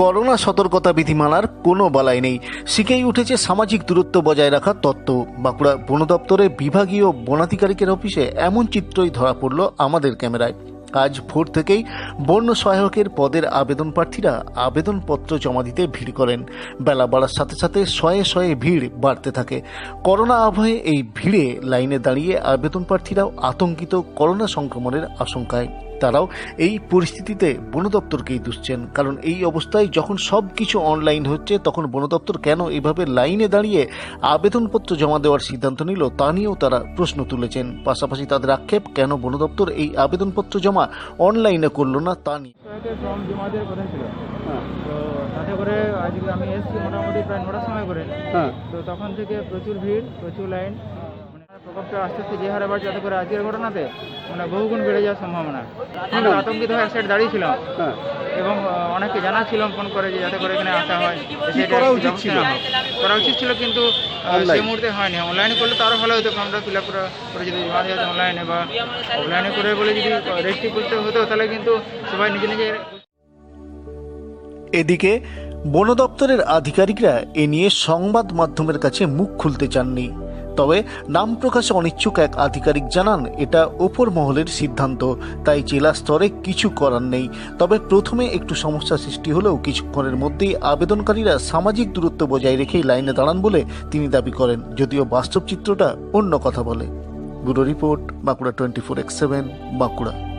Corona সতর্কতা বিধিমালার কোনো বালাই নেই। শিখেই উঠেছে সামাজিক দূরত্ব বজায় রাখার তত্ত্ব। বাঁকুড়া বন দপ্তরে বিভাগীয় বনাধিকারিকের অফিসে এমন চিত্রই ধরা পড়ল আমাদের ক্যামেরায়। আজ ভোর থেকেই বন্য সহায়কের পদের আবেদন প্রার্থীরা আবেদনপত্র জমা দিতে ভিড় করেন। বেলা বাড়ার সাথে সাথে শয়ে শয়ে ভিড় বাড়তে থাকে। করোনা আবহে এই ভিড়ে লাইনে দাঁড়িয়ে আবেদন প্রার্থীরাও আতঙ্কিত করোনা সংক্রমণের আশঙ্কায়। তারাও এই পরিস্থিতিতে বন দপ্তরকেই দুষছেন। কারণ এই অবস্থায় যখন সব কিছু অনলাইন হচ্ছে, তখন বন দপ্তর কেন এভাবে লাইনে দাঁড়িয়ে আবেদনপত্র জমা দেওয়ার সিদ্ধান্ত নিল তা নিয়েও তারা প্রশ্ন তুলেছেন। পাশাপাশি তাদের আক্ষেপ, কেন বন দপ্তর এই আবেদনপত্র জমা অনলাইনে করল না তা নিয়ে। ফর্ম জমা দেওয়ার কথা ছিল তো তাতে করে আজকে আমি এসেছি মোটামুটি প্রায় নটার সময় করে। হ্যাঁ। তো তখন থেকে প্রচুর ভিড় প্রচুর লাইন প্রকোপটা আস্তে আস্তে যে হারে বাড়ছে যাতে করে আজকের ঘটনাতে মানে বহুগুণ বেড়ে যাওয়ার সম্ভাবনা। আমরা আতঙ্কিত হয়ে এক সাইড দাঁড়িয়েছিলাম। হ্যাঁ। এবং আহ, অনেককে জানাচ্ছিলাম ফোন করে যে যাতে করে এখানে আসা হয়। কি করা উচিত ছিল? করা উচিত ছিল কিন্তু সেই মুহূর্তে হয়নি। অনলাইনে করলে তো আরও ভালো হতো। ফর্মটা ফিল আপ করে করে যদি জমা দেওয়া অনলাইনে বা অফলাইনে করে বলে যদি রেজিস্ট্রি করতে হতো তাহলে কিন্তু সবাই নিজে নিজে এদিকে বন দপ্তরের আধিকারিকরা এ নিয়ে সংবাদ মাধ্যমের কাছে মুখ খুলতে চাননি। তবে নাম প্রকাশে অনিচ্ছুক এক আধিকারিক জানান, এটা ওপর মহলের সিদ্ধান্ত, তাই জেলা স্তরে কিছু করার নেই। তবে প্রথমে একটু সমস্যা সৃষ্টি হলেও কিছুক্ষণের মধ্যেই আবেদনকারীরা সামাজিক দূরত্ব বজায় রেখেই লাইনে দাঁড়ান বলে তিনি দাবি করেন, যদিও বাস্তব চিত্রটা অন্য কথা বলে। Bureau report, Bankura twenty four x seven, Bankura.